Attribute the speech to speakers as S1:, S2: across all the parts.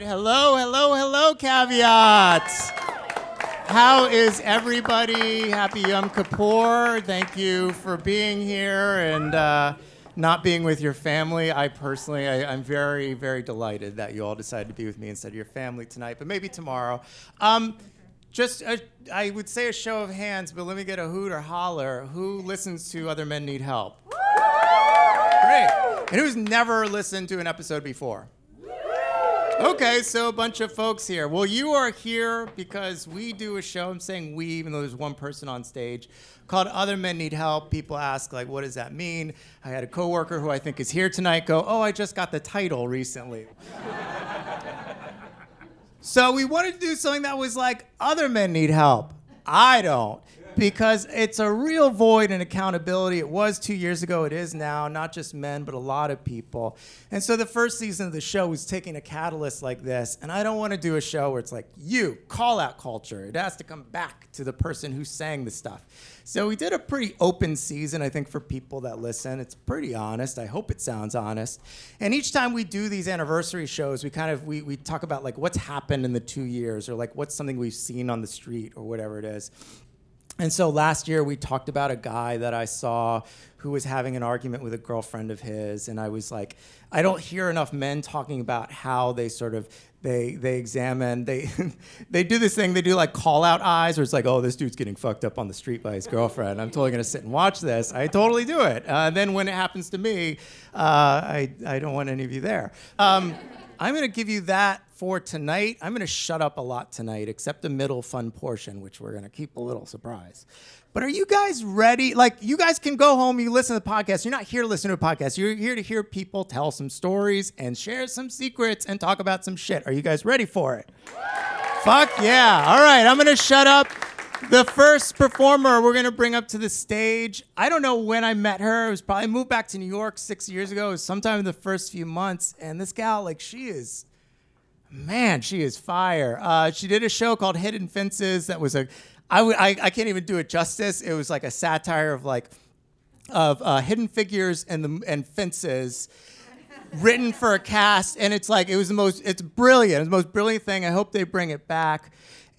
S1: right. Hello, hello, hello, caveats. How is everybody? Happy Yom Kippur. Thank you for being here and uh, not being with your family. I personally, I, am very, very delighted that you all decided to be with me instead of your family tonight, but maybe tomorrow. Um, just, a, I would say a show of hands, but let me get a hoot or holler. Who listens to Other Men Need Help? Great. And who's never listened to an episode before? Okay, so a bunch of folks here. Well, you are here because we do a show. I'm saying we, even though there's one person on stage, called Other Men Need Help. People ask, like, what does that mean? I had a coworker who I think is here tonight go, oh, I just got the title recently. so we wanted to do something that was like, other men need help. I don't because it's a real void in accountability. It was two years ago, it is now, not just men, but a lot of people. And so the first season of the show was taking a catalyst like this. And I don't want to do a show where it's like, you, call out culture. It has to come back to the person who sang the stuff. So we did a pretty open season, I think, for people that listen. It's pretty honest. I hope it sounds honest. And each time we do these anniversary shows, we kind of we, we talk about like what's happened in the two years or like what's something we've seen on the street or whatever it is. And so last year we talked about a guy that I saw who was having an argument with a girlfriend of his and I was like I don't hear enough men talking about how they sort of they they examine they they do this thing they do like call out eyes or it's like oh this dude's getting fucked up on the street by his girlfriend. I'm totally gonna sit and watch this. I totally do it. Uh, then when it happens to me uh, I I don't want any of you there. Um, I'm gonna give you that for tonight. I'm going to shut up a lot tonight, except the middle fun portion, which we're going to keep a little surprise. But are you guys ready? Like, you guys can go home, you listen to the podcast. You're not here to listen to a podcast. You're here to hear people tell some stories and share some secrets and talk about some shit. Are you guys ready for it? Fuck yeah. All right, I'm going to shut up. The first performer we're going to bring up to the stage, I don't know when I met her. It was probably moved back to New York six years ago. Sometime in the first few months. And this gal, like, she is Man, she is fire. Uh, she did a show called Hidden Fences that was a, I, w- I, I can't even do it justice. It was like a satire of like, of uh, hidden figures and the and fences written for a cast and it's like it was the most it's brilliant it's the most brilliant thing i hope they bring it back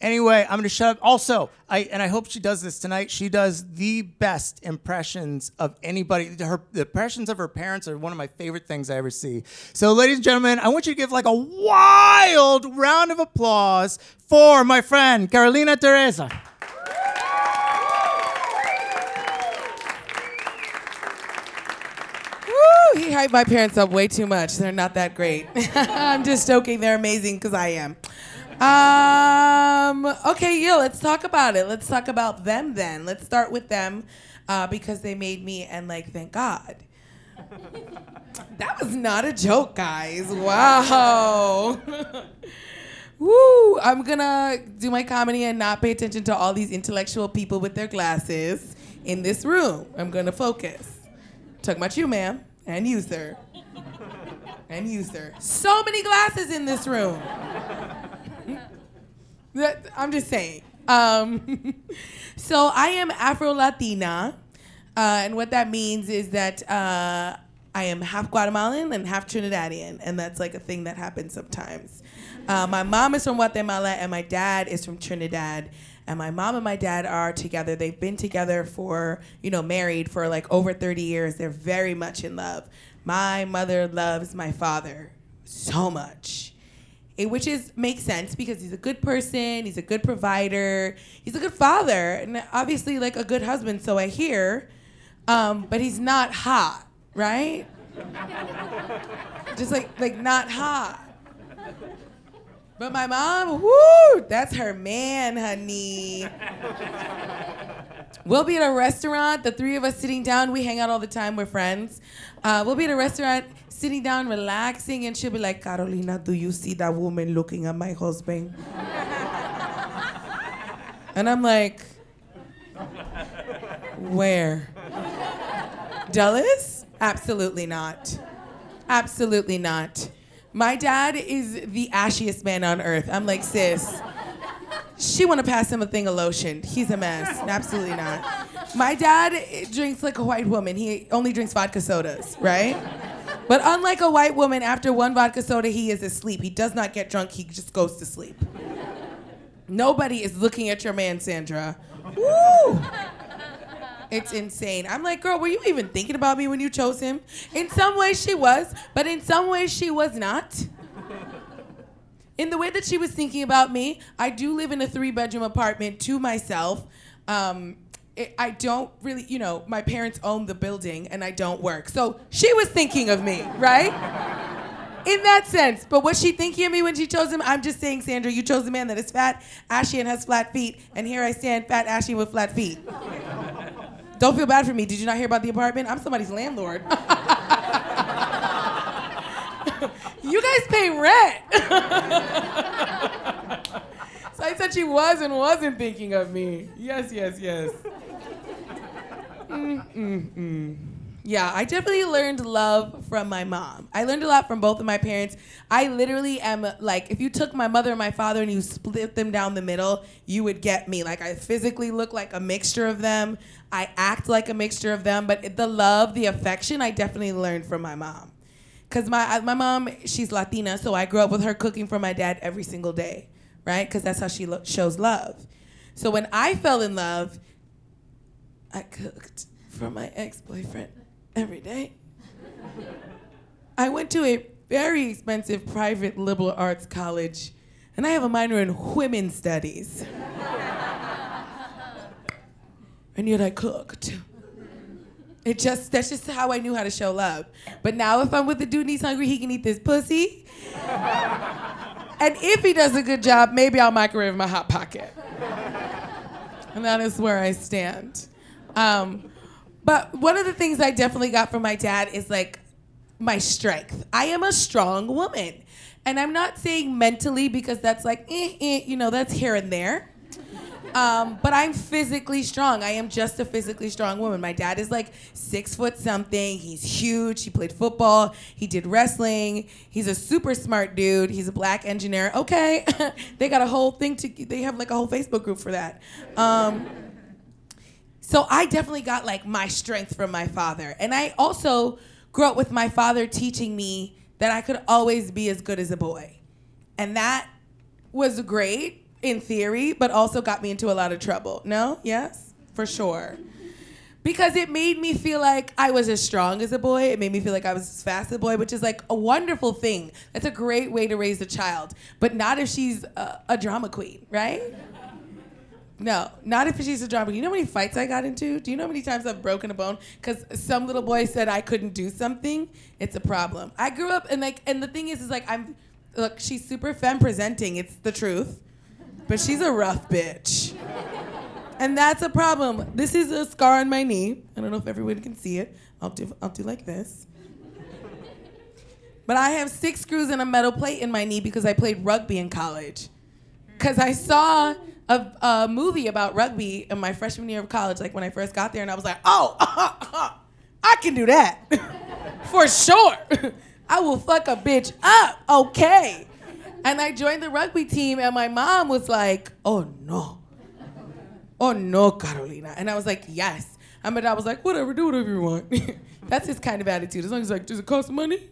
S1: Anyway, I'm going to shut up. Also, I and I hope she does this tonight. She does the best impressions of anybody. Her the impressions of her parents are one of my favorite things I ever see. So, ladies and gentlemen, I want you to give like a wild round of applause for my friend Carolina Teresa.
S2: He hyped my parents up way too much. They're not that great. I'm just joking. They're amazing because I am. Um, okay, yeah, let's talk about it. Let's talk about them then. Let's start with them uh, because they made me, and like, thank God. that was not a joke, guys. Wow. Woo! I'm gonna do my comedy and not pay attention to all these intellectual people with their glasses in this room. I'm gonna focus. Talk about you, ma'am, and user. And user. So many glasses in this room. That, I'm just saying. Um, so I am Afro Latina, uh, and what that means is that uh, I am half Guatemalan and half Trinidadian, and that's like a thing that happens sometimes. Uh, my mom is from Guatemala, and my dad is from Trinidad. And my mom and my dad are together. They've been together for, you know, married for like over 30 years. They're very much in love. My mother loves my father so much it, which is makes sense because he's a good person, he's a good provider, he's a good father, and obviously like a good husband. So I hear, um, but he's not hot, right? Just like like not hot. But my mom, whoo, that's her man, honey. We'll be at a restaurant, the three of us sitting down. We hang out all the time. We're friends. Uh, we'll be at a restaurant sitting down, relaxing, and she'll be like, Carolina, do you see that woman looking at my husband? and I'm like, where? Jealous? Absolutely not. Absolutely not. My dad is the ashiest man on earth. I'm like, sis, she want to pass him a thing of lotion. He's a mess. Absolutely not. My dad drinks like a white woman. He only drinks vodka sodas, right? But unlike a white woman, after one vodka soda, he is asleep. He does not get drunk, he just goes to sleep. Nobody is looking at your man, Sandra. Woo! It's insane. I'm like, girl, were you even thinking about me when you chose him? In some ways, she was, but in some ways, she was not. In the way that she was thinking about me, I do live in a three bedroom apartment to myself. Um, it, I don't really, you know, my parents own the building and I don't work. So she was thinking of me, right? In that sense. But was she thinking of me when she chose him? I'm just saying, Sandra, you chose a man that is fat, ashy, and has flat feet. And here I stand, fat, ashy, with flat feet. Don't feel bad for me. Did you not hear about the apartment? I'm somebody's landlord. you guys pay rent. so I said she was and wasn't thinking of me. Yes, yes, yes. Mm-mm-mm. Yeah, I definitely learned love from my mom. I learned a lot from both of my parents. I literally am like, if you took my mother and my father and you split them down the middle, you would get me. Like, I physically look like a mixture of them. I act like a mixture of them, but the love, the affection, I definitely learned from my mom. Cause my my mom, she's Latina, so I grew up with her cooking for my dad every single day, right? Cause that's how she lo- shows love. So when I fell in love, I cooked for my ex-boyfriend every day. I went to a very expensive private liberal arts college, and I have a minor in women's studies. and yet I cooked. It just that's just how I knew how to show love. But now if I'm with a dude and he's hungry, he can eat this pussy. and if he does a good job, maybe I'll microwave my hot pocket. and that is where I stand. Um, but one of the things I definitely got from my dad is like my strength. I am a strong woman. And I'm not saying mentally because that's like, eh, eh, you know, that's here and there. Um, but I'm physically strong. I am just a physically strong woman. My dad is like six foot something. He's huge. He played football. He did wrestling. He's a super smart dude. He's a black engineer. Okay, they got a whole thing to. They have like a whole Facebook group for that. Um, so I definitely got like my strength from my father, and I also grew up with my father teaching me that I could always be as good as a boy, and that was great in theory, but also got me into a lot of trouble. No? Yes? For sure. Because it made me feel like I was as strong as a boy. It made me feel like I was as fast as a boy, which is like a wonderful thing. That's a great way to raise a child. But not if she's a, a drama queen, right? No, not if she's a drama. queen. You know how many fights I got into? Do you know how many times I've broken a bone because some little boy said I couldn't do something? It's a problem. I grew up and like, and the thing is, is like I'm, look, she's super femme presenting. It's the truth but she's a rough bitch. And that's a problem. This is a scar on my knee. I don't know if everyone can see it. I'll do, I'll do like this. But I have six screws and a metal plate in my knee because I played rugby in college. Because I saw a, a, movie about rugby in my freshman year of college, like when I first got there, and I was like, oh, uh, uh, I can do that. For sure. I will fuck a bitch up. Okay. And I joined the rugby team, and my mom was like, "Oh no, oh no, Carolina," and I was like, "Yes." And my dad was like, "Whatever, do whatever you want." That's his kind of attitude. As long as like, "Does it cost money?"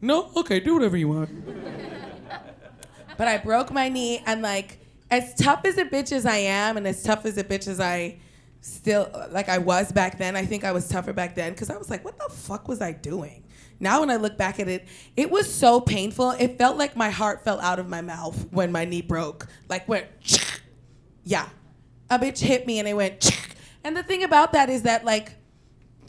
S2: No, okay, do whatever you want. but I broke my knee, and like, as tough as a bitch as I am, and as tough as a bitch as I still like I was back then. I think I was tougher back then because I was like, what the fuck was I doing? Now when I look back at it, it was so painful. It felt like my heart fell out of my mouth when my knee broke. Like went, yeah, a bitch hit me and it went. And the thing about that is that like,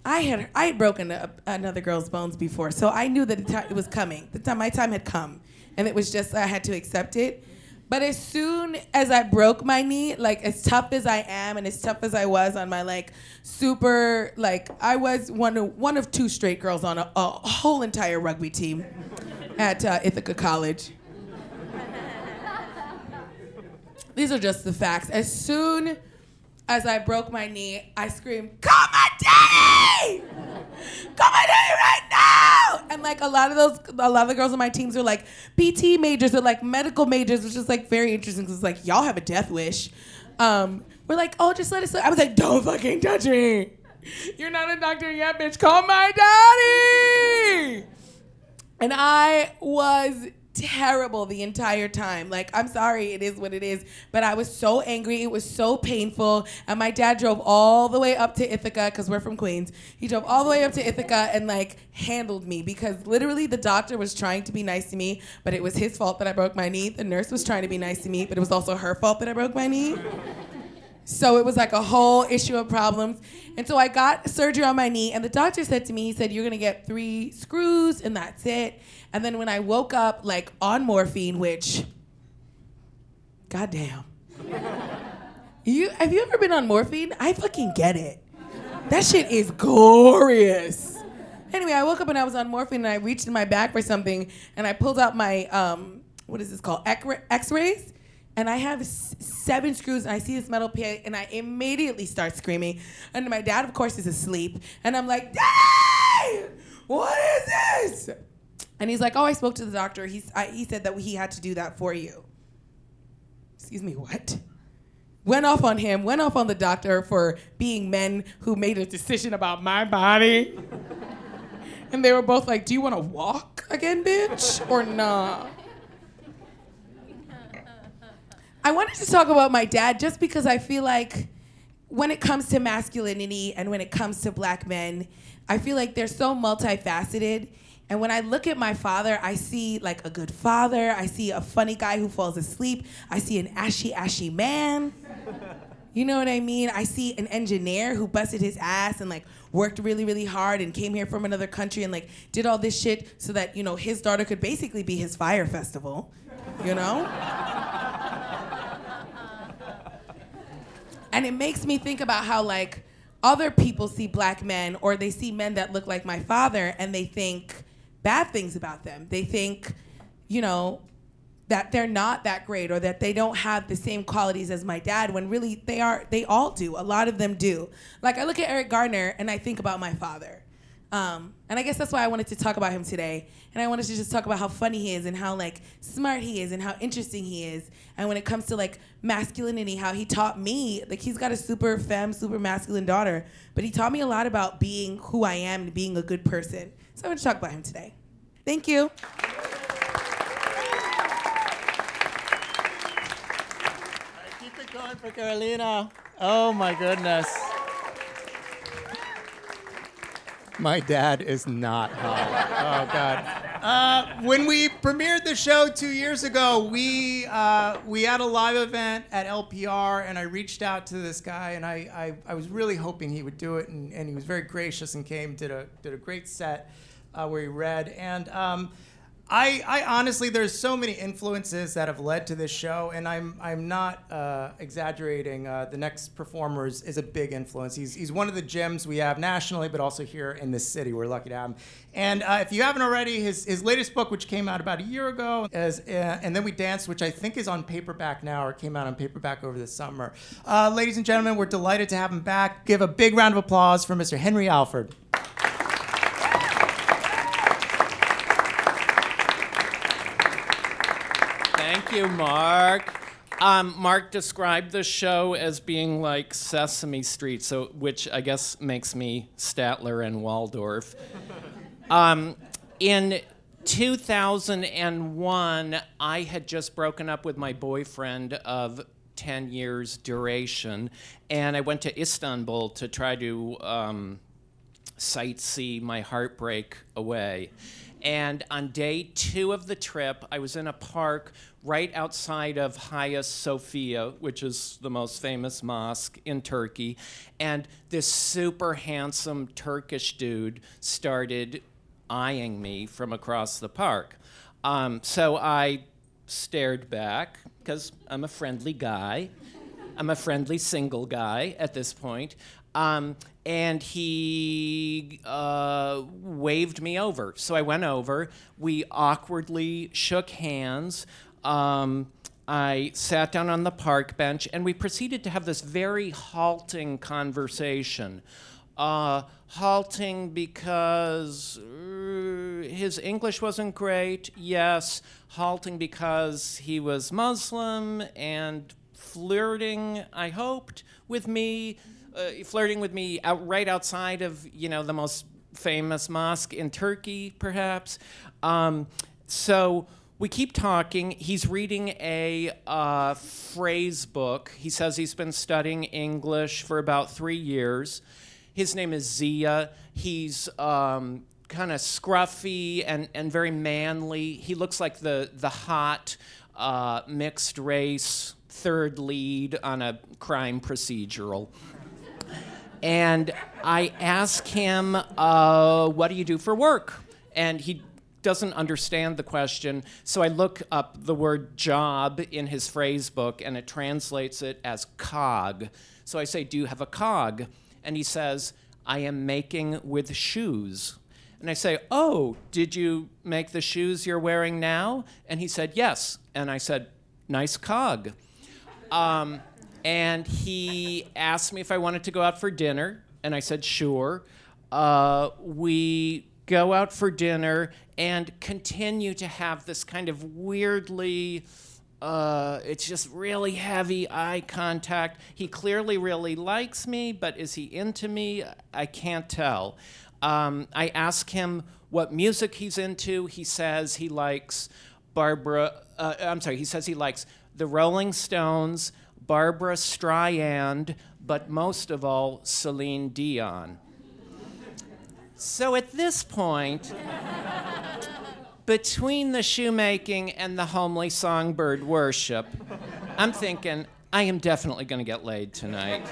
S2: I had I had broken a, another girl's bones before, so I knew that it was coming. The time my time had come, and it was just I had to accept it. But as soon as I broke my knee, like as tough as I am and as tough as I was on my like super like I was one of one of two straight girls on a, a whole entire rugby team at uh, Ithaca College. These are just the facts. As soon as I broke my knee, I screamed, "Call my daddy! My daddy right now!" And like a lot of those, a lot of the girls on my teams are like PT majors or like medical majors, which is like very interesting because it's like y'all have a death wish. Um, we're like, "Oh, just let us." I was like, "Don't fucking touch me! You're not a doctor yet, bitch. Call my daddy. And I was terrible the entire time. Like, I'm sorry, it is what it is. But I was so angry. It was so painful. And my dad drove all the way up to Ithaca, because we're from Queens. He drove all the way up to Ithaca and, like, handled me because literally the doctor was trying to be nice to me, but it was his fault that I broke my knee. The nurse was trying to be nice to me, but it was also her fault that I broke my knee. So it was like a whole issue of problems. And so I got surgery on my knee, and the doctor said to me, he said, You're gonna get three screws, and that's it. And then when I woke up, like on morphine, which, goddamn. you, have you ever been on morphine? I fucking get it. That shit is glorious. Anyway, I woke up and I was on morphine, and I reached in my bag for something, and I pulled out my, um, what is this called? X rays and I have s- seven screws, and I see this metal plate, and I immediately start screaming. And my dad, of course, is asleep, and I'm like, "Daddy, what is this?" And he's like, "Oh, I spoke to the doctor. He's, I, he said that he had to do that for you." Excuse me, what? Went off on him. Went off on the doctor for being men who made a decision about my body. and they were both like, "Do you want to walk again, bitch, or nah?" I wanted to talk about my dad just because I feel like when it comes to masculinity and when it comes to black men, I feel like they're so multifaceted. And when I look at my father, I see like a good father. I see a funny guy who falls asleep. I see an ashy, ashy man. You know what I mean? I see an engineer who busted his ass and like worked really, really hard and came here from another country and like did all this shit so that, you know, his daughter could basically be his fire festival. You know? And it makes me think about how like other people see black men or they see men that look like my father and they think bad things about them. They think, you know, that they're not that great or that they don't have the same qualities as my dad when really they are they all do. A lot of them do. Like I look at Eric Garner and I think about my father. Um, and I guess that's why I wanted to talk about him today. And I wanted to just talk about how funny he is and how like smart he is and how interesting he is. And when it comes to like masculinity, how he taught me, like he's got a super femme, super masculine daughter, but he taught me a lot about being who I am and being a good person. So I want to talk about him today. Thank you.
S1: Keep it going for Carolina. Oh my goodness. My dad is not hot. Oh God. Uh, when we premiered the show two years ago, we uh, we had a live event at LPR, and I reached out to this guy, and I I, I was really hoping he would do it, and, and he was very gracious and came did a did a great set uh, where he read, and. Um, I, I honestly, there's so many influences that have led to this show, and I'm I'm not uh, exaggerating. Uh, the next performer is, is a big influence. He's, he's one of the gems we have nationally, but also here in this city. We're lucky to have him. And uh, if you haven't already, his, his latest book, which came out about a year ago, is uh, and then we danced, which I think is on paperback now, or came out on paperback over the summer. Uh, ladies and gentlemen, we're delighted to have him back. Give a big round of applause for Mr. Henry Alford.
S3: Thank you, Mark. Um, Mark described the show as being like Sesame Street, so which I guess makes me Statler and Waldorf. Um, in 2001, I had just broken up with my boyfriend of 10 years duration, and I went to Istanbul to try to um, sightsee my heartbreak away. And on day two of the trip, I was in a park right outside of Hagia Sophia, which is the most famous mosque in Turkey. And this super handsome Turkish dude started eyeing me from across the park. Um, so I stared back because I'm a friendly guy. I'm a friendly single guy at this point. Um, and he uh, waved me over. So I went over. We awkwardly shook hands. Um, I sat down on the park bench, and we proceeded to have this very halting conversation. Uh, halting because uh, his English wasn't great, yes. Halting because he was Muslim and flirting, I hoped, with me uh, flirting with me out, right outside of, you know, the most famous mosque in Turkey, perhaps. Um, so we keep talking. He's reading a uh, phrase book. He says he's been studying English for about three years. His name is Zia. He's um, kind of scruffy and, and very manly. He looks like the, the hot uh, mixed race third lead on a crime procedural. And I ask him, uh, What do you do for work? And he doesn't understand the question. So I look up the word job in his phrase book and it translates it as cog. So I say, Do you have a cog? And he says, I am making with shoes. And I say, Oh, did you make the shoes you're wearing now? And he said, Yes. And I said, Nice cog. Um, and he asked me if I wanted to go out for dinner. And I said, Sure. Uh, we go out for dinner and continue to have this kind of weirdly uh, it's just really heavy eye contact. He clearly really likes me, but is he into me? I can't tell. Um, I ask him what music he's into. He says he likes Barbra, uh, I'm sorry, he says he likes the Rolling Stones, Barbra Streisand, but most of all, Celine Dion. So at this point, between the shoemaking and the homely songbird worship, I'm thinking, I am definitely going to get laid tonight.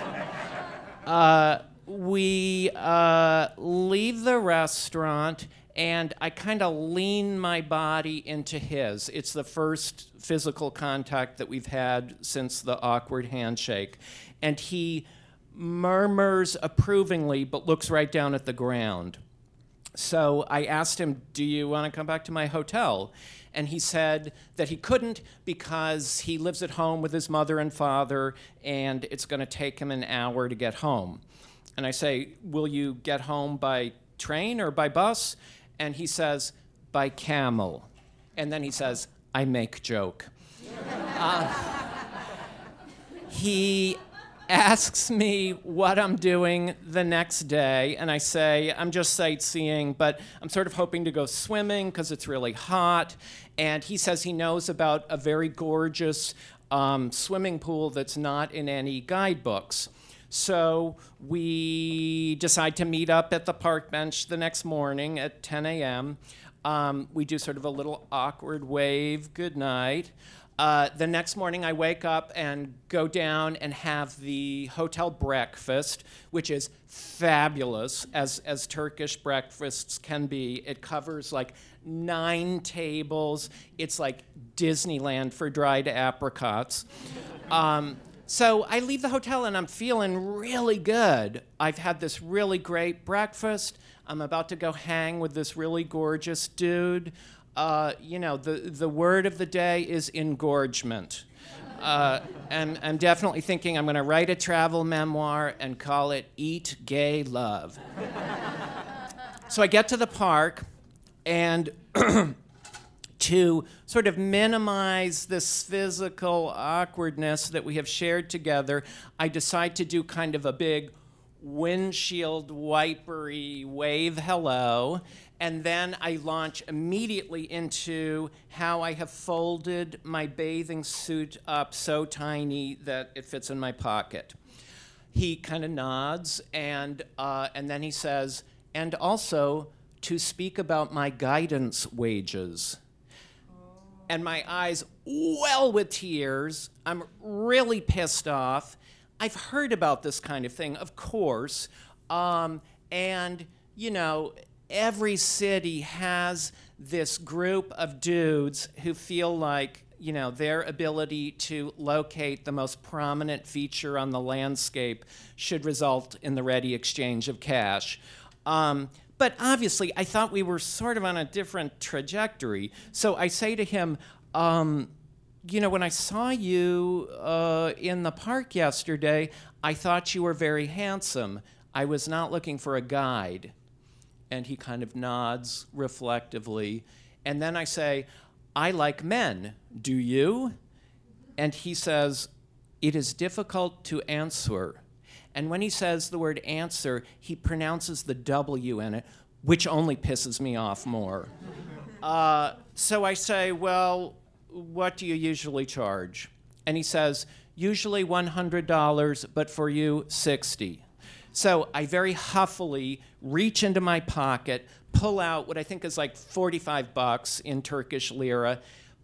S3: Uh, we uh, leave the restaurant, and I kind of lean my body into his. It's the first physical contact that we've had since the awkward handshake. And he murmurs approvingly, but looks right down at the ground. So I asked him, Do you want to come back to my hotel? And he said that he couldn't because he lives at home with his mother and father, and it's going to take him an hour to get home. And I say, Will you get home by train or by bus? And he says, By camel. And then he says, I make joke. uh, he asks me what I'm doing the next day, and I say, I'm just sightseeing, but I'm sort of hoping to go swimming because it's really hot. And he says he knows about a very gorgeous um, swimming pool that's not in any guidebooks. So we decide to meet up at the park bench the next morning at 10 a.m. Um, we do sort of a little awkward wave good night. Uh, the next morning, I wake up and go down and have the hotel breakfast, which is fabulous, as, as Turkish breakfasts can be. It covers like nine tables. It's like Disneyland for dried apricots. Um, so I leave the hotel and I'm feeling really good. I've had this really great breakfast. I'm about to go hang with this really gorgeous dude uh, you know, the, the word of the day is engorgement. Uh, and I'm definitely thinking I'm going to write a travel memoir and call it Eat Gay Love. so I get to the park, and to sort of minimize this physical awkwardness that we have shared together, I decide to do kind of a big windshield wipery wave hello and then I launch immediately into how I have folded my bathing suit up so tiny that it fits in my pocket. He kind of nods, and, uh, and then he says, and also to speak about my guidance wages. And my eyes well with tears. I'm really pissed off. I've heard about this kind of thing, of course. Um, and, you know, every city has this group of dudes who feel like you know their ability to locate the most prominent feature on the landscape should result in the ready exchange of cash um, but obviously i thought we were sort of on a different trajectory so i say to him um, you know when i saw you uh, in the park yesterday i thought you were very handsome i was not looking for a guide and he kind of nods reflectively. And then I say, I like men. Do you? And he says, It is difficult to answer. And when he says the word answer, he pronounces the W in it, which only pisses me off more. Uh, so I say, Well, what do you usually charge? And he says, Usually $100, but for you, 60 so I very huffily reach into my pocket, pull out what I think is like 45 bucks in Turkish lira,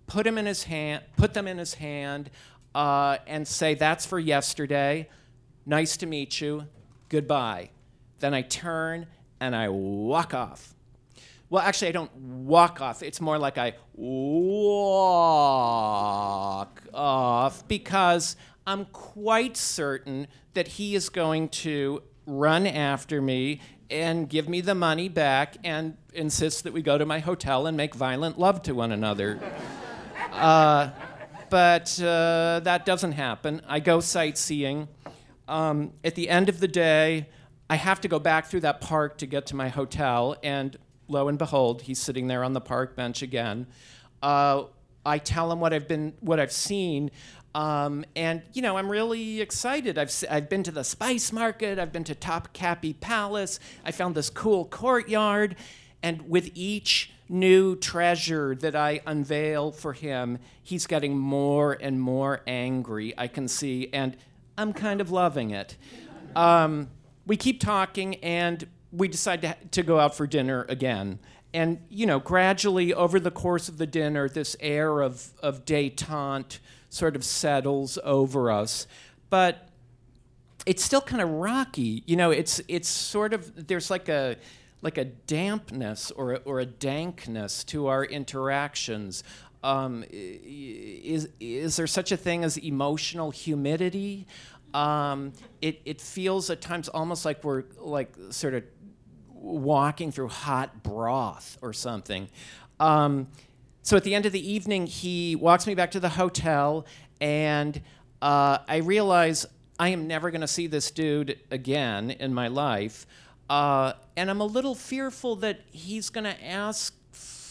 S3: put them in his hand, put them in his hand, uh, and say, "That's for yesterday. Nice to meet you. Goodbye." Then I turn and I walk off. Well, actually, I don't walk off. It's more like I walk off because I'm quite certain that he is going to run after me and give me the money back and insist that we go to my hotel and make violent love to one another. uh, but uh, that doesn't happen. I go sightseeing. Um, at the end of the day, I have to go back through that park to get to my hotel, and lo and behold, he's sitting there on the park bench again. Uh, I tell him what I've been, what I've seen, um, and you know, I'm really excited. I've I've been to the Spice Market. I've been to Topkapi Palace. I found this cool courtyard, and with each new treasure that I unveil for him, he's getting more and more angry. I can see, and I'm kind of loving it. Um, we keep talking, and we decide to, to go out for dinner again and you know gradually over the course of the dinner this air of, of detente sort of settles over us. But it's still kind of rocky. You know, it's it's sort of there's like a like a dampness or a, or a dankness to our interactions. Um, is is there such a thing as emotional humidity? Um, it it feels at times almost like we're like sort of walking through hot broth or something. Um, so at the end of the evening, he walks me back to the hotel, and uh, I realize I am never going to see this dude again in my life. Uh, and I'm a little fearful that he's going to ask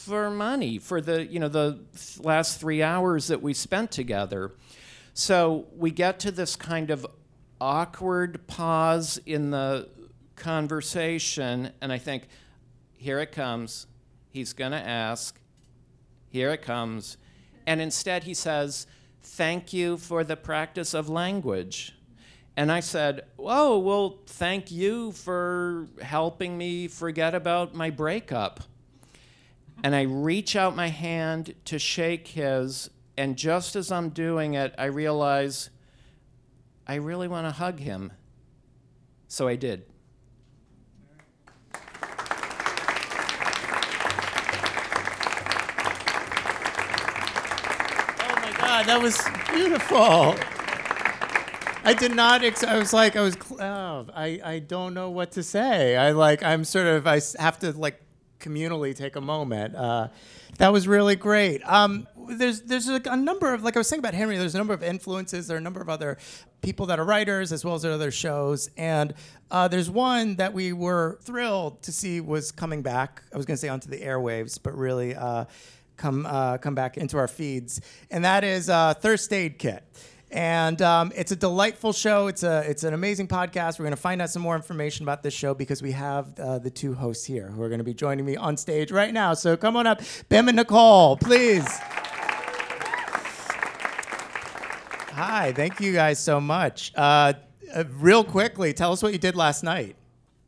S3: for money for the you know the last three hours that we spent together. So we get to this kind of awkward pause in the conversation, and I think, here it comes. He's going to ask. Here it comes. And instead, he says, Thank you for the practice of language. And I said, Oh, well, thank you for helping me forget about my breakup. And I reach out my hand to shake his, and just as I'm doing it, I realize I really want to hug him. So I did.
S1: Oh my God, that was beautiful. I did not. Ex- I was like, I was. Oh, I. I don't know what to say. I like. I'm sort of. I have to like communally take a moment. Uh, that was really great. Um, there's there's a, a, number of like I was saying about Henry. There's a number of influences. There are a number of other people that are writers as well as other shows. And uh, there's one that we were thrilled to see was coming back. I was going to say onto the airwaves, but really. Uh, come uh, come back into our feeds, and that is uh, Thirst Aid Kit. And um, it's a delightful show. It's a it's an amazing podcast. We're going to find out some more information about this show because we have uh, the two hosts here who are going to be joining me on stage right now. So come on up, Bim and Nicole, please. Hi, thank you guys so much. Uh, uh, real quickly, tell us what you did last night.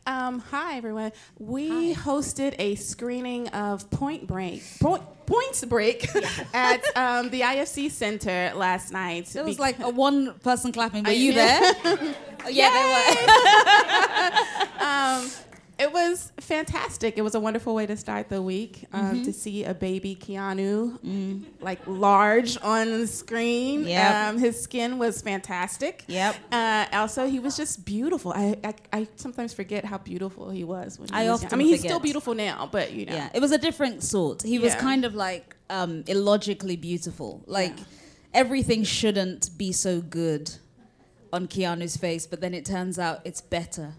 S4: Um, hi everyone. We hi. hosted a screening of Point Break, Point, Points Break at um, the IFC Center last night.
S5: It was like a one person clapping. Were you there? yeah,
S4: they were. um, it was fantastic. It was a wonderful way to start the week um, mm-hmm. to see a baby Keanu, mm. like large on the screen. Yep. Um, his skin was fantastic.
S5: Yep.
S4: Uh, also, he was just beautiful. I, I, I sometimes forget how beautiful he was when he
S5: I
S4: was young. I mean,
S5: forget.
S4: he's still beautiful now, but you know.
S5: Yeah, it was a different sort. He was yeah. kind of like um, illogically beautiful. Like yeah. everything shouldn't be so good on Keanu's face, but then it turns out it's better,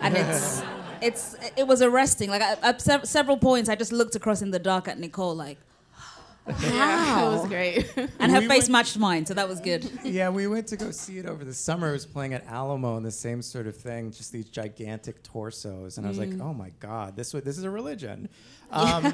S5: and it's it's it was arresting. Like I, at several points, I just looked across in the dark at Nicole, like,
S4: Yeah, it was great.
S5: And her
S1: We
S5: face
S1: went-
S5: matched mine, so that was good.
S1: Yeah, we went to go see it over the summer. It was playing at Alamo and the same sort of thing, just these gigantic torsos. And I was like, oh my God, this, wa- this is a religion. Um,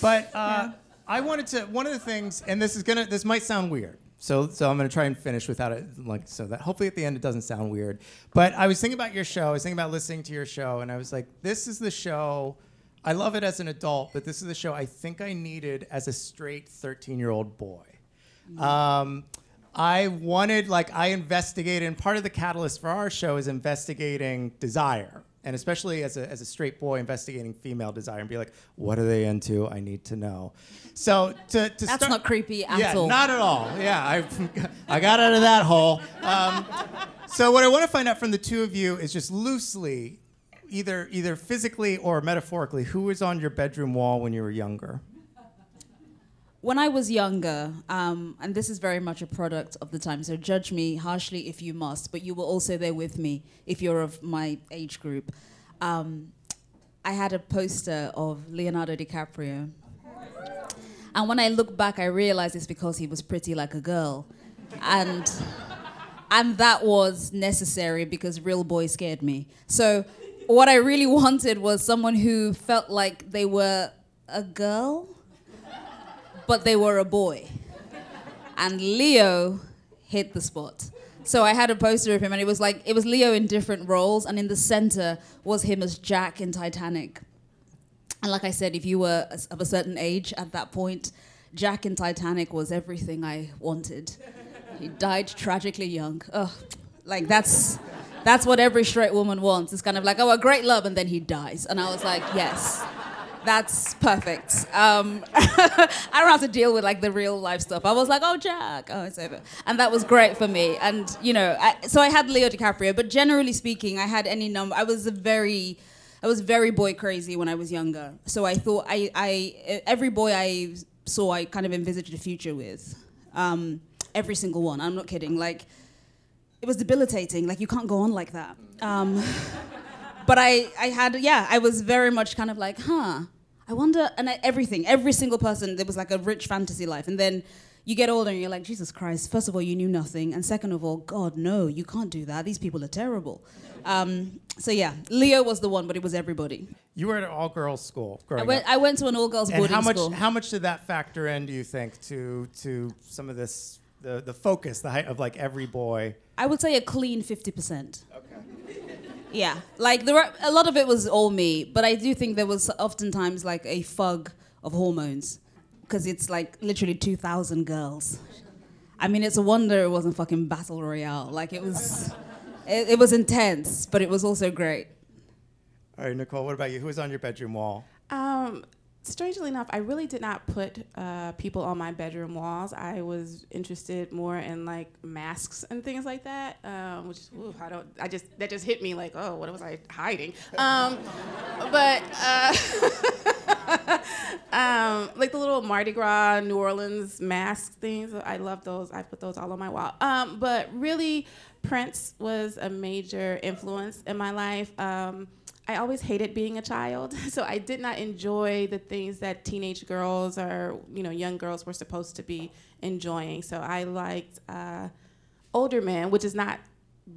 S1: but uh, I wanted to, one of the things, and this is gonna, this might sound weird. So, so I'm gonna try and finish without it, like, so that hopefully at the end it doesn't sound weird. But I was thinking about your show. I was thinking about listening to your show, and I was like, this is the show. I love it as an adult, but this is the show I think I needed as a straight 13 year old boy. Um, I wanted, like, I investigated, and part of the catalyst for our show is investigating desire, and especially as a, as a straight boy, investigating female desire, and be like, what are they into? I need to know. So to, to
S5: That's
S1: start,
S5: not creepy at
S1: yeah,
S5: all.
S1: not at all. Yeah, I, I got out of that hole. Um, so what I want to find out from the two of you is just loosely, either either physically or metaphorically, who was on your bedroom wall when you were younger?
S5: When I was younger, um, and this is very much a product of the time, so judge me harshly if you must, but you were also there with me if you're of my age group. Um, I had a poster of Leonardo DiCaprio. And when I look back, I realize it's because he was pretty like a girl. And, and that was necessary because real boy scared me. So what I really wanted was someone who felt like they were a girl but they were a boy. And Leo hit the spot. So I had a poster of him, and it was like it was Leo in different roles, and in the center was him as Jack in Titanic. And like I said, if you were of a certain age at that point, Jack in Titanic was everything I wanted. He died tragically young. Ugh, like that's that's what every straight woman wants. It's kind of like, oh, a great love, and then he dies. And I was like, yes, that's perfect. Um, I don't have to deal with like the real life stuff. I was like, oh, Jack, oh, it's over, and that was great for me. And you know, I, so I had Leo DiCaprio, but generally speaking, I had any number. I was a very I was very boy crazy when I was younger. So I thought I, I every boy I saw, I kind of envisaged a future with. Um, every single one. I'm not kidding. Like, it was debilitating. Like, you can't go on like that. Um, but I, I had, yeah, I was very much kind of like, huh. I wonder, and I, everything, every single person, there was like a rich fantasy life. And then you get older and you're like, Jesus Christ, first of all, you knew nothing. And second of all, God, no, you can't do that. These people are terrible. Um, so yeah, Leo was the one, but it was everybody.
S1: You were at an all girls school
S5: I went. I went to an all girls boarding
S1: how much
S5: school.
S1: how much did that factor in? Do you think to to some of this the the focus the height of like every boy?
S5: I would say a clean 50%. Okay. Yeah, like there were, a lot of it was all me, but I do think there was oftentimes like a fug of hormones because it's like literally 2,000 girls. I mean, it's a wonder it wasn't fucking battle royale. Like it was, it, it was intense, but it was also great.
S1: All right, Nicole, what about you? Who was on your bedroom wall?
S4: Um, strangely enough, I really did not put uh, people on my bedroom walls. I was interested more in like masks and things like that, um, which ooh, I don't. I just that just hit me like, oh, what was I hiding? Um, but uh, um, like the little Mardi Gras New Orleans mask things. I love those. I put those all on my wall. Um, but really, Prince was a major influence in my life. I always hated being a child, so I did not enjoy the things that teenage girls or you know young girls were supposed to be enjoying. So I liked uh, older men, which is not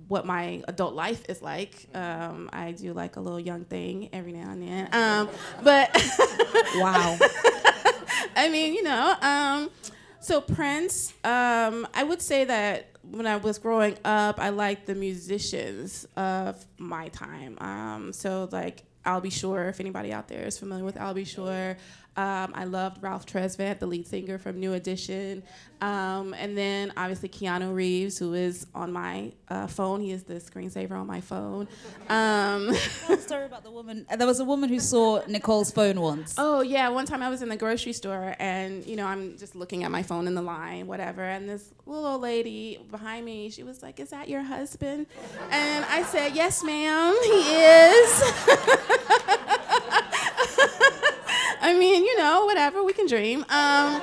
S4: what my adult life is like. Um, I do like a little young thing every now and then, um, but
S5: Wow.
S4: I mean, you know. Um, so Prince, um, I would say that when I was growing up, I liked the musicians of my time. Um, so like Al B. Sure if anybody out there is familiar with Al B. Sure. Um, I loved Ralph Tresvant, the lead singer from New Edition, um, and then obviously Keanu Reeves, who is on my uh, phone. He is the screensaver on my phone. Um,
S5: Story about the woman. There was a woman who saw Nicole's phone once.
S4: Oh yeah, one time I was in the grocery store and you know I'm just looking at my phone in the line, whatever, and this little old lady behind me, she was like, "Is that your husband?" And I said, "Yes, ma'am, he is." I mean, you know, whatever, we can dream. Um,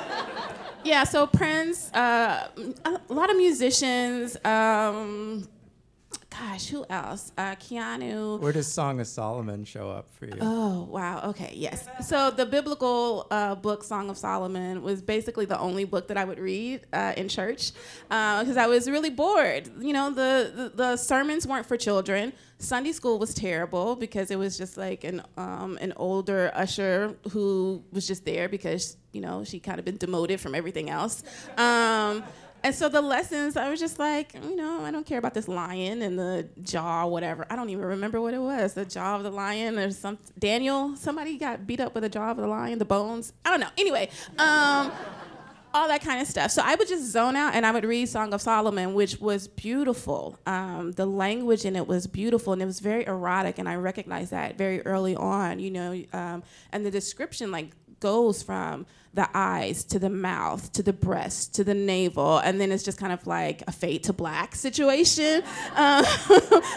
S4: yeah, so Prince, uh, a lot of musicians. Um, gosh, who else? Uh, Keanu.
S1: Where does Song of Solomon show up for you?
S4: Oh, wow. Okay, yes. So the biblical uh, book, Song of Solomon, was basically the only book that I would read uh, in church because uh, I was really bored. You know, the, the, the, sermons weren't for children. Sunday school was terrible because it was just like an, um, an older usher who was just there because, you know, she kind of been demoted from everything else. Um, and so the lessons, I was just like, you know, I don't care about this lion and the jaw, whatever. I don't even remember what it was. The jaw of the lion or some Daniel. Somebody got beat up with the jaw of the lion, the bones. I don't know. Anyway, um, all that kind of stuff. So I would just zone out and I would read Song of Solomon, which was beautiful. Um, the language in it was beautiful and it was very erotic, and I recognized that very early on. You know, um, and the description like goes from the eyes to the mouth to the breast to the navel, and then it's just kind of like a fade to black situation. Um,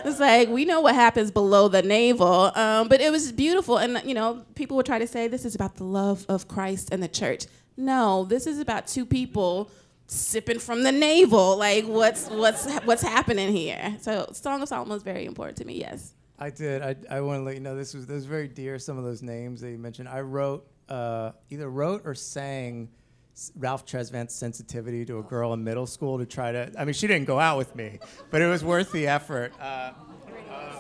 S4: it's like we know what happens below the navel, um, but it was beautiful, and you know people would try to say this is about the love of Christ and the church. No, this is about two people sipping from the navel. Like what's what's what's happening here? So Song of Solomon is very important to me. Yes.
S1: I did. I, I want to let you know this was this was very dear. Some of those names that you mentioned. I wrote uh, either wrote or sang Ralph Tresvant's sensitivity to a girl in middle school to try to. I mean, she didn't go out with me, but it was worth the effort. Uh,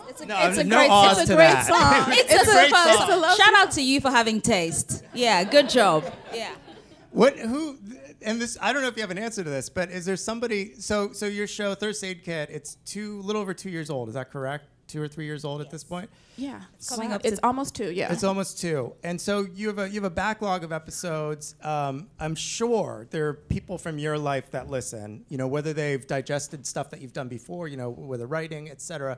S5: it's a, no, it's a no great, it's a great that. song. it's, it's, a, great song. song. Shout out to you for having taste. Yeah, good job. Yeah.
S1: What? Who? And this, I don't know if you have an answer to this, but is there somebody? So, so your show, Thirst Aid Kit, it's two, little over two years old. Is that correct? Two or three years old yes. at this point.
S4: Yeah, it's coming up. It's almost two. Yeah,
S1: it's almost two. And so you have a you have a backlog of episodes. Um, I'm sure there are people from your life that listen. You know, whether they've digested stuff that you've done before. You know, whether writing, etc.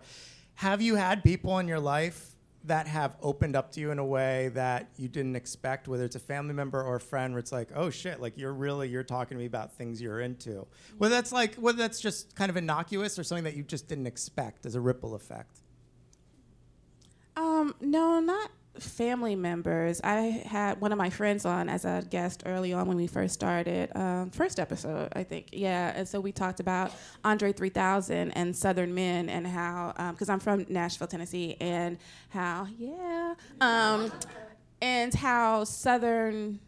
S1: Have you had people in your life that have opened up to you in a way that you didn't expect, whether it's a family member or a friend, where it's like, oh shit, like you're really you're talking to me about things you're into. Whether that's like whether that's just kind of innocuous or something that you just didn't expect as a ripple effect.
S4: Um, no, not family members. I had one of my friends on as a guest early on when we first started, um, first episode, I think. Yeah, and so we talked about Andre 3000 and Southern Men and how, because um, I'm from Nashville, Tennessee, and how, yeah, um, and how Southern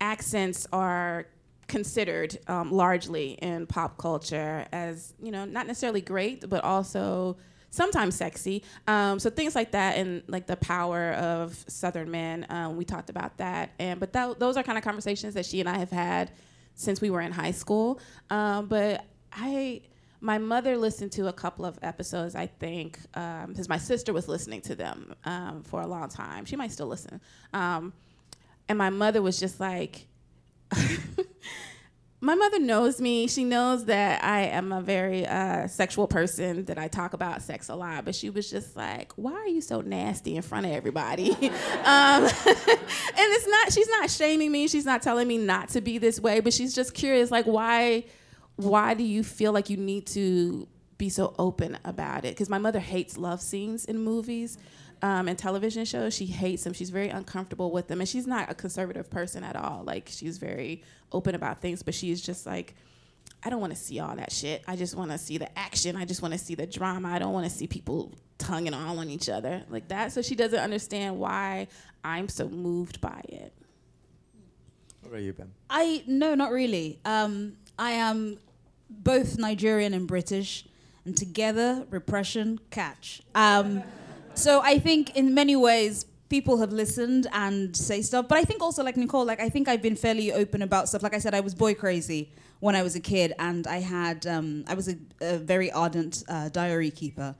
S4: accents are considered um, largely in pop culture as, you know, not necessarily great, but also sometimes sexy. Um, so things like that, and like the power of Southern men. Um, we talked about that, and but that, those are kind of conversations that she and I have had since we were in high school. Um, but I. My mother listened to a couple of episodes, I think, because um, my sister was listening to them um, for a long time. She might still listen. Um, and my mother was just like, my mother knows me. She knows that I am a very uh, sexual person, that I talk about sex a lot. But she was just like, "Why are you so nasty in front of everybody?" um, and it's not. She's not shaming me. She's not telling me not to be this way. But she's just curious, like, why? Why do you feel like you need to be so open about it? Because my mother hates love scenes in movies um, and television shows. She hates them. She's very uncomfortable with them, and she's not a conservative person at all. Like she's very open about things, but she's just like, I don't want to see all that shit. I just want to see the action. I just want to see the drama. I don't want to see people tonguing on on each other like that. So she doesn't understand why I'm so moved by it.
S1: What about you, Ben?
S5: I no, not really. Um, I am both Nigerian and British, and together repression catch. Um, so I think in many ways people have listened and say stuff, but I think also like Nicole, like I think I've been fairly open about stuff. Like I said, I was boy crazy when I was a kid, and I had um, I was a, a very ardent uh, diary keeper.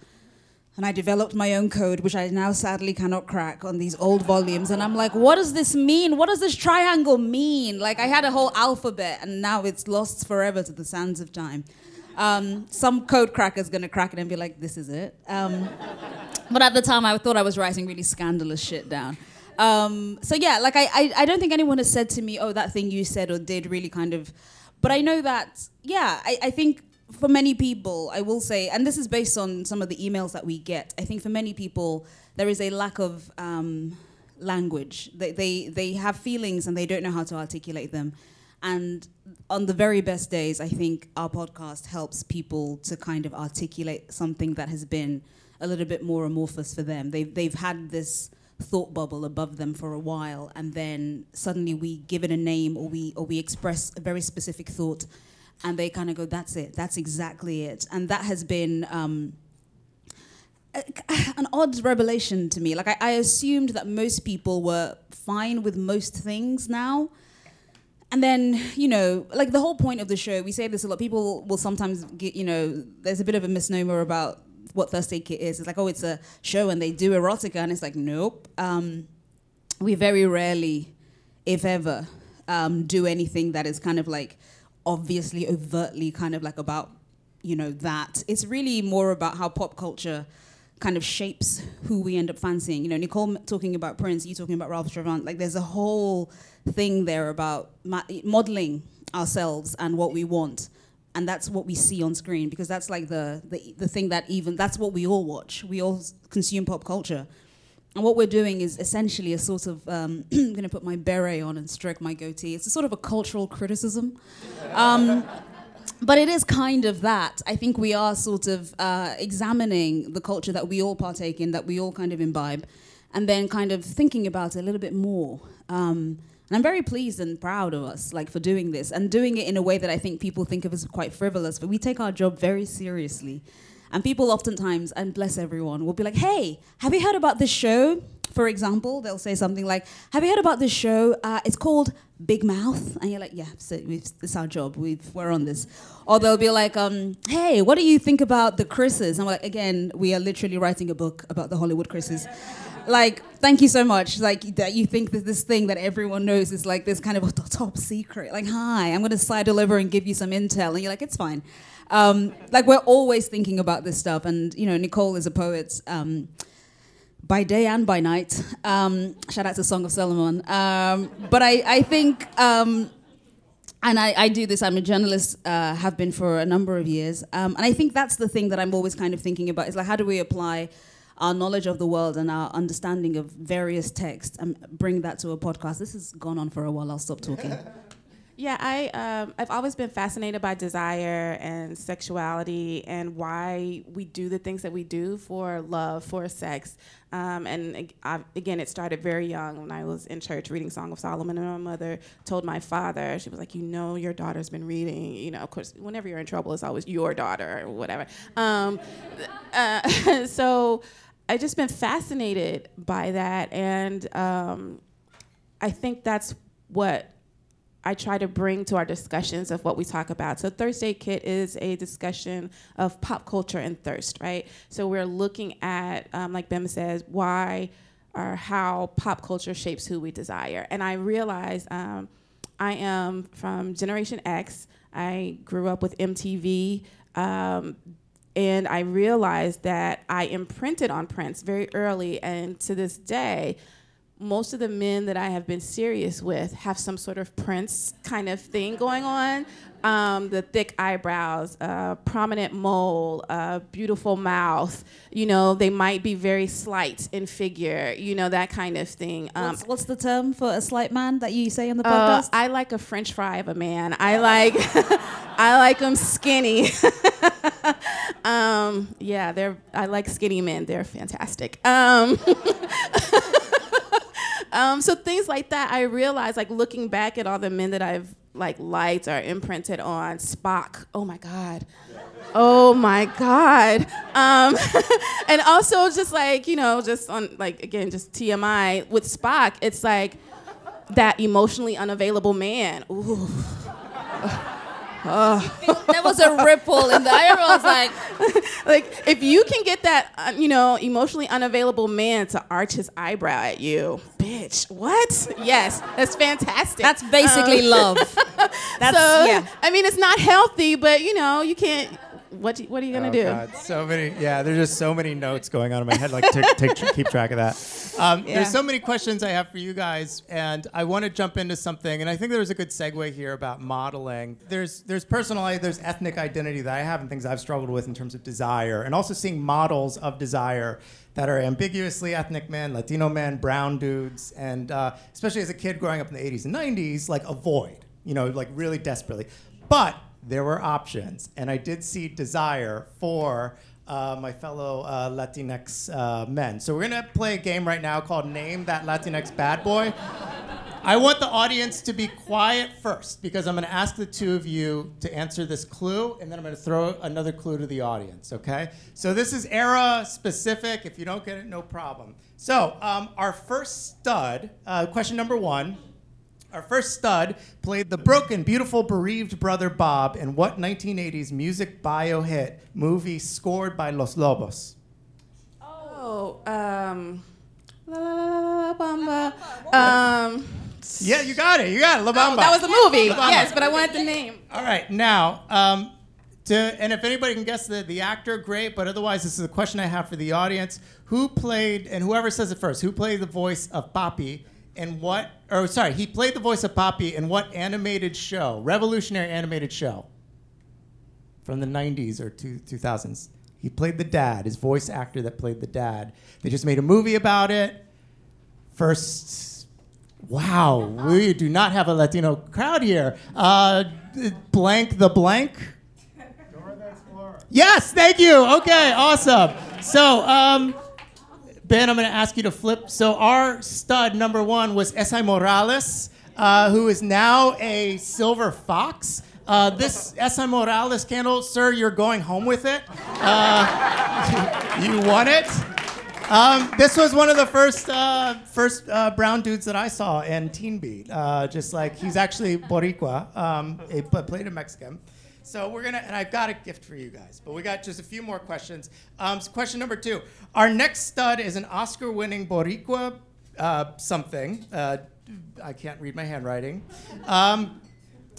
S5: And I developed my own code, which I now sadly cannot crack on these old volumes. And I'm like, what does this mean? What does this triangle mean? Like, I had a whole alphabet, and now it's lost forever to the sands of time. Um, some code cracker is gonna crack it and be like, this is it. Um, but at the time, I thought I was writing really scandalous shit down. Um, so yeah, like I, I, I don't think anyone has said to me, oh, that thing you said or did really kind of. But I know that, yeah, I, I think for many people, I will say, and this is based on some of the emails that we get. I think for many people, there is a lack of um, language. They, they, they have feelings and they don't know how to articulate them. And on the very best days, I think our podcast helps people to kind of articulate something that has been a little bit more amorphous for them. They've, they've had this thought bubble above them for a while, and then suddenly we give it a name or we, or we express a very specific thought, and they kind of go, That's it, that's exactly it. And that has been. Um, an odd revelation to me. Like I, I, assumed that most people were fine with most things now, and then you know like the whole point of the show we say this a lot people will sometimes get you know there's a bit of a misnomer about what Thirst Aid Kit is. It's like oh it's a show and they do erotica and it's like nope. Um, we very rarely if ever um, do anything that is kind of like obviously overtly kind of like about you know that. It's really more about how pop culture kind of shapes who we end up fancying. You know nicole talking about prince you talking about ralph Tresvant. like there's a whole thing there about modeling ourselves and what we want. And that's what we see on screen because that's like the, the the thing that even that's what we all watch. We all consume pop culture. And what we're doing is essentially a sort of um, i'm going to put my beret on and stroke my goatee. It's a sort of a cultural criticism. Um, but it is kind of that. I think we are sort of uh, examining the culture that we all partake in, that we all kind of imbibe, and then kind of thinking about it a little bit more. Um, and I'm very pleased and proud of us, like for doing this and doing it in a way that I think people think of as quite frivolous. But we take our job very seriously, and people oftentimes, and bless everyone, will be like, "Hey, have you heard about this show?" For example, they'll say something like, "Have you heard about this show? Uh, it's called Big Mouth," and you're like, "Yeah, so it's our job. We've, we're on this." Or they'll be like, um, "Hey, what do you think about the Chris's?" And I'm like, "Again, we are literally writing a book about the Hollywood Chris's." Like thank you so much like that you think that this thing that everyone knows is like this kind of top secret. Like hi i'm going to sidle over and give you some intel. And you're like it's fine. Um, like we're always thinking about this stuff. And you know nicole is a poet um, by day and by night. Um, shout out to song of solomon. Um, but I, I think um, and I, I, do this i'm a journalist uh, have been for a number of years. Um, and i think that's the thing that i'm always kind of thinking about is like how do we apply our knowledge of the world and our understanding of various texts and bring that to a podcast. This has gone on for a while. I'll stop talking.
S4: Yeah, I um, I've always been fascinated by desire and sexuality and why we do the things that we do for love, for sex. Um, and I, again, it started very young when I was in church reading Song of Solomon, and my mother told my father, she was like, "You know, your daughter's been reading. You know, of course, whenever you're in trouble, it's always your daughter or whatever." Um, uh, so I just been fascinated by that, and um, I think that's what I try to bring to our discussions of what we talk about. So Thirst Aid Kit is a discussion of pop culture and thirst, right? So we're looking at, um, like Bema says, why or how pop culture shapes who we desire. And I realize um, I am from Generation X. I grew up with MTV. Um, and I realized that I imprinted on Prince very early, and to this day, most of the men that I have been serious with have some sort of Prince kind of thing going on. Um, the thick eyebrows, uh, prominent mole, uh, beautiful mouth. You know, they might be very slight in figure. You know that kind of thing.
S5: Um, what's, what's, the term for a slight man that you say on the uh, podcast? Uh,
S4: I like a French fry of a man. I like, I like them skinny. um, yeah, they're. I like skinny men. They're fantastic. Um, um, so things like that, I realized, like looking back at all the men that I've like liked or imprinted on, Spock. Oh my God. Oh my God. Um, and also just like, you know, just on like again, just TMI with Spock, it's like that emotionally unavailable man. Ooh.
S5: Oh. there was a ripple in the Everyone was like,
S4: like if you can get that, uh, you know, emotionally unavailable man to arch his eyebrow at you, bitch, what? Yes, that's fantastic.
S5: That's basically um, love.
S4: That's so, yeah. I mean, it's not healthy, but you know, you can't what what are you gonna oh, do?
S1: God, so many. Yeah, there's just so many notes going on in my head. Like to take, keep track of that. Um, yeah. There's so many questions I have for you guys, and I want to jump into something. And I think there's a good segue here about modeling. There's there's personal, there's ethnic identity that I have, and things I've struggled with in terms of desire, and also seeing models of desire that are ambiguously ethnic men, Latino men, brown dudes, and uh, especially as a kid growing up in the 80s and 90s, like avoid you know, like really desperately. But there were options, and I did see desire for uh, my fellow uh, Latinx uh, men. So we're gonna play a game right now called Name That Latinx Bad Boy. I want the audience to be quiet first because I'm gonna ask the two of you to answer this clue, and then I'm gonna throw another clue to the audience. Okay? So this is era specific. If you don't get it, no problem. So um, our first stud, uh, question number one. Our first stud played the broken, beautiful, bereaved brother Bob in what 1980s music bio hit movie scored by Los Lobos?
S4: Oh, um, la la la la la bamba. Um,
S1: Yeah, you got it. You got it. La Bamba.
S4: oh, that was the movie. Yes, but I wanted the name.
S1: All right, now, um, to, and if anybody can guess the, the actor, great, but otherwise, this is a question I have for the audience. Who played, and whoever says it first, who played the voice of Papi in what, or sorry, he played the voice of Papi in what animated show, revolutionary animated show from the 90s or two, 2000s? He played the dad, his voice actor that played the dad. They just made a movie about it. First, wow, we do not have a Latino crowd here. Uh, blank the blank. Yes, thank you. Okay, awesome. So, um, Ben, I'm going to ask you to flip. So, our stud number one was Esai Morales, uh, who is now a silver fox. Uh, this Esai Morales candle, sir, you're going home with it. Uh, you won it. Um, this was one of the first uh, first uh, brown dudes that I saw in Teen Beat. Uh, just like he's actually Boricua, um, he played a Mexican. So we're gonna, and I've got a gift for you guys, but we got just a few more questions. Um, so question number two: Our next stud is an Oscar-winning Boricua uh, something. Uh, I can't read my handwriting. Um,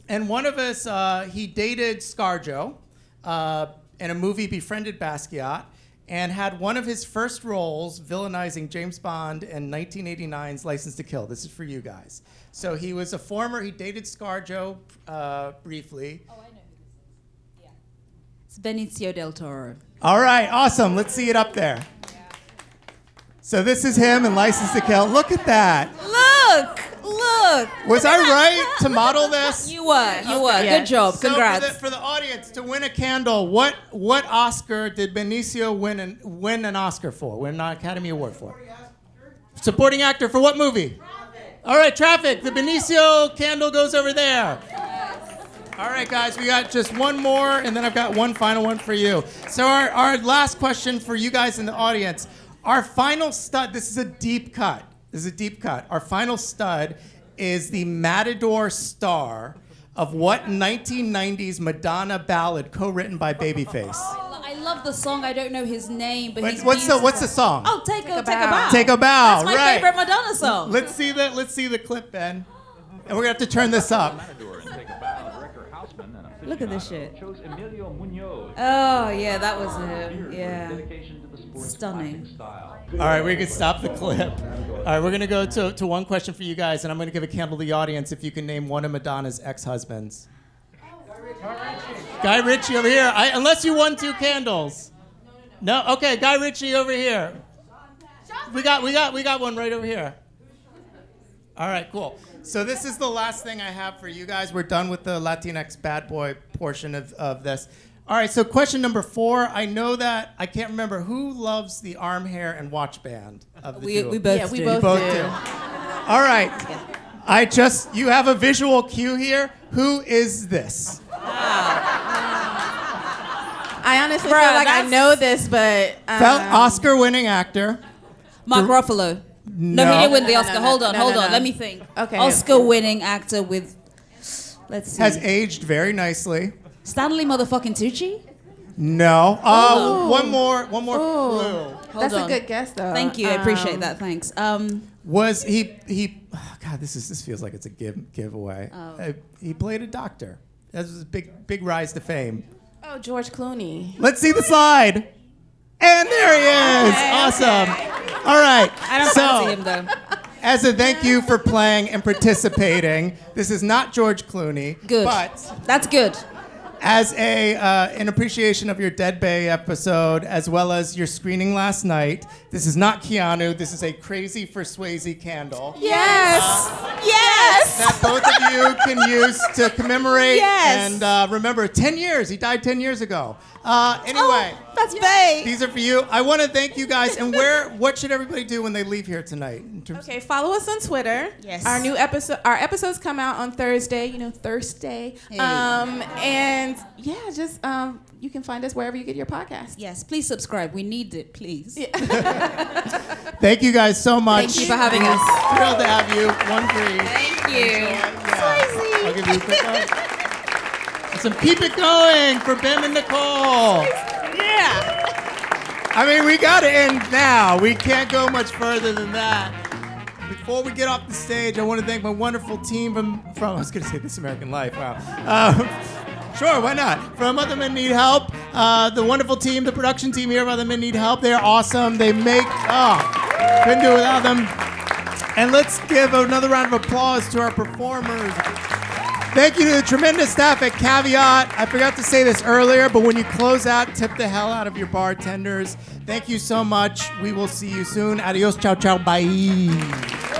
S1: and one of us, uh, he dated ScarJo uh, in a movie Befriended Basquiat, and had one of his first roles villainizing James Bond in 1989's License to Kill. This is for you guys. So he was a former. He dated ScarJo uh, briefly.
S5: Oh, I know who this is. Yeah. It's Benicio del Toro.
S1: All right, awesome. Let's see it up there. So this is him in License to Kill. Look at that.
S5: Look! Look!
S1: Was I right to model this?
S5: You were. You were. Good job.
S1: So
S5: Congrats.
S1: for the, for the audience to win a candle, what what Oscar did Benicio win an, win an Oscar for? Win an Academy Award for? Supporting actor for what movie? Traffic. All right, Traffic. The Benicio candle goes over there. All right, guys, we got just one more, and then I've got one final one for you. So our, our last question for you guys in the audience. Our final stud, this is a deep cut. This is a deep cut. Our final stud is the Matador star of what 1990s Madonna ballad co-written by Babyface?
S5: I love the song. I don't know his name, but
S1: What's,
S5: he's
S1: what's the. What's the song?
S5: Oh, take, a, take a
S4: bow.
S5: bow.
S1: Take a bow.
S5: That's my
S1: right.
S5: favorite Madonna song.
S1: Let's see the Let's see the clip, Ben. And we're gonna have to turn this up.
S5: Look at this shit.
S6: Chose Emilio Munoz.
S5: Oh yeah, that was him. Yeah.
S6: Dedication to the sport's
S5: Stunning.
S6: classic style.
S1: All right, we can stop the clip. All right, we're gonna go to, to one question for you guys, and I'm gonna give a candle to the audience if you can name one of Madonna's ex-husbands. Guy Ritchie over here. I, unless you won two candles. No, okay, Guy Ritchie over here. We got we got we got one right over here. All right, cool. So this is the last thing I have for you guys. We're done with the Latinx bad boy portion of, of this. All right, so question number four. I know that I can't remember who loves the arm hair and watch band of the
S5: We,
S1: duo.
S5: we both
S4: Yeah, we
S5: do.
S4: both
S1: both
S4: do.
S1: do. All right. I just you have a visual cue here. Who is this?
S4: I honestly
S5: Bruh,
S4: feel like I know this, but um,
S1: Oscar-winning actor.
S5: Mark Ruffalo. No,
S1: No.
S5: he didn't win the
S4: No, no,
S5: Oscar.
S4: no,
S5: hold on,
S4: no,
S5: hold
S4: no,
S5: on.
S4: no.
S5: Let me think.
S4: Okay.
S5: Oscar-winning actor with. Let's see.
S1: Has aged very nicely.
S5: Stanley motherfucking Tucci.
S1: No. Uh, one more. One more
S4: Ooh.
S1: clue.
S5: Hold
S4: that's
S5: on.
S4: a good guess, though.
S5: Thank you. I appreciate
S4: Um,
S5: that. Thanks. Um,
S1: Was he? He. oh, God, this is this feels like it's a give giveaway.
S5: Oh.
S1: Uh, he played a doctor. That was a big big rise to fame.
S4: Oh, George Clooney.
S1: Let's see the slide. And there he is. Awesome. All right.
S5: I don't
S1: so,
S5: him though.
S1: as a thank you for playing and participating, this is not George Clooney.
S5: Good.
S1: But
S5: That's good.
S1: as a uh, in appreciation of your Dead Bay episode, as well as your screening last night. This is not Keanu. This is a Crazy for Swayze candle
S4: Yes. yes.
S1: that both of you can use to commemorate
S4: Yes.
S1: and uh, remember 10 years. He died 10 years ago. Uh, anyway.
S4: That's Bay.
S1: These are for you. I want to thank you guys. And where? What should everybody do when they leave here tonight? In terms
S4: Okay, follow us on Twitter.
S5: Yes.
S4: Our new episode, our episodes come out on Thursday. You know, Thursday. Um, and yeah, just um, you can find us wherever you get your podcast.
S5: Yes, please subscribe. We need it, please.
S1: Thank you guys so much.
S5: Thank you for having us.
S1: Thrilled to have you. One for each.
S5: Thank you.
S1: Yeah. I'll give you a quick one. Some keep it going for Bim and Nicole.
S4: Yeah.
S1: I mean, we got to end now. We can't go much further than that. Before we get off the stage, I want to thank my wonderful team from, from I was going to say This American Life. Wow. Um, sure, why not? From Other Men Need Help, uh, the wonderful team, the production team here of Other Men Need Help. They're awesome. They make, oh, couldn't do it without them. And let's give another round of applause to our performers. Thank you to the tremendous staff at Caveat. I forgot to say this earlier, but when you close out, tip the hell out of your bartenders. Thank you so much. We will see you soon. Adios, ciao, ciao, bye.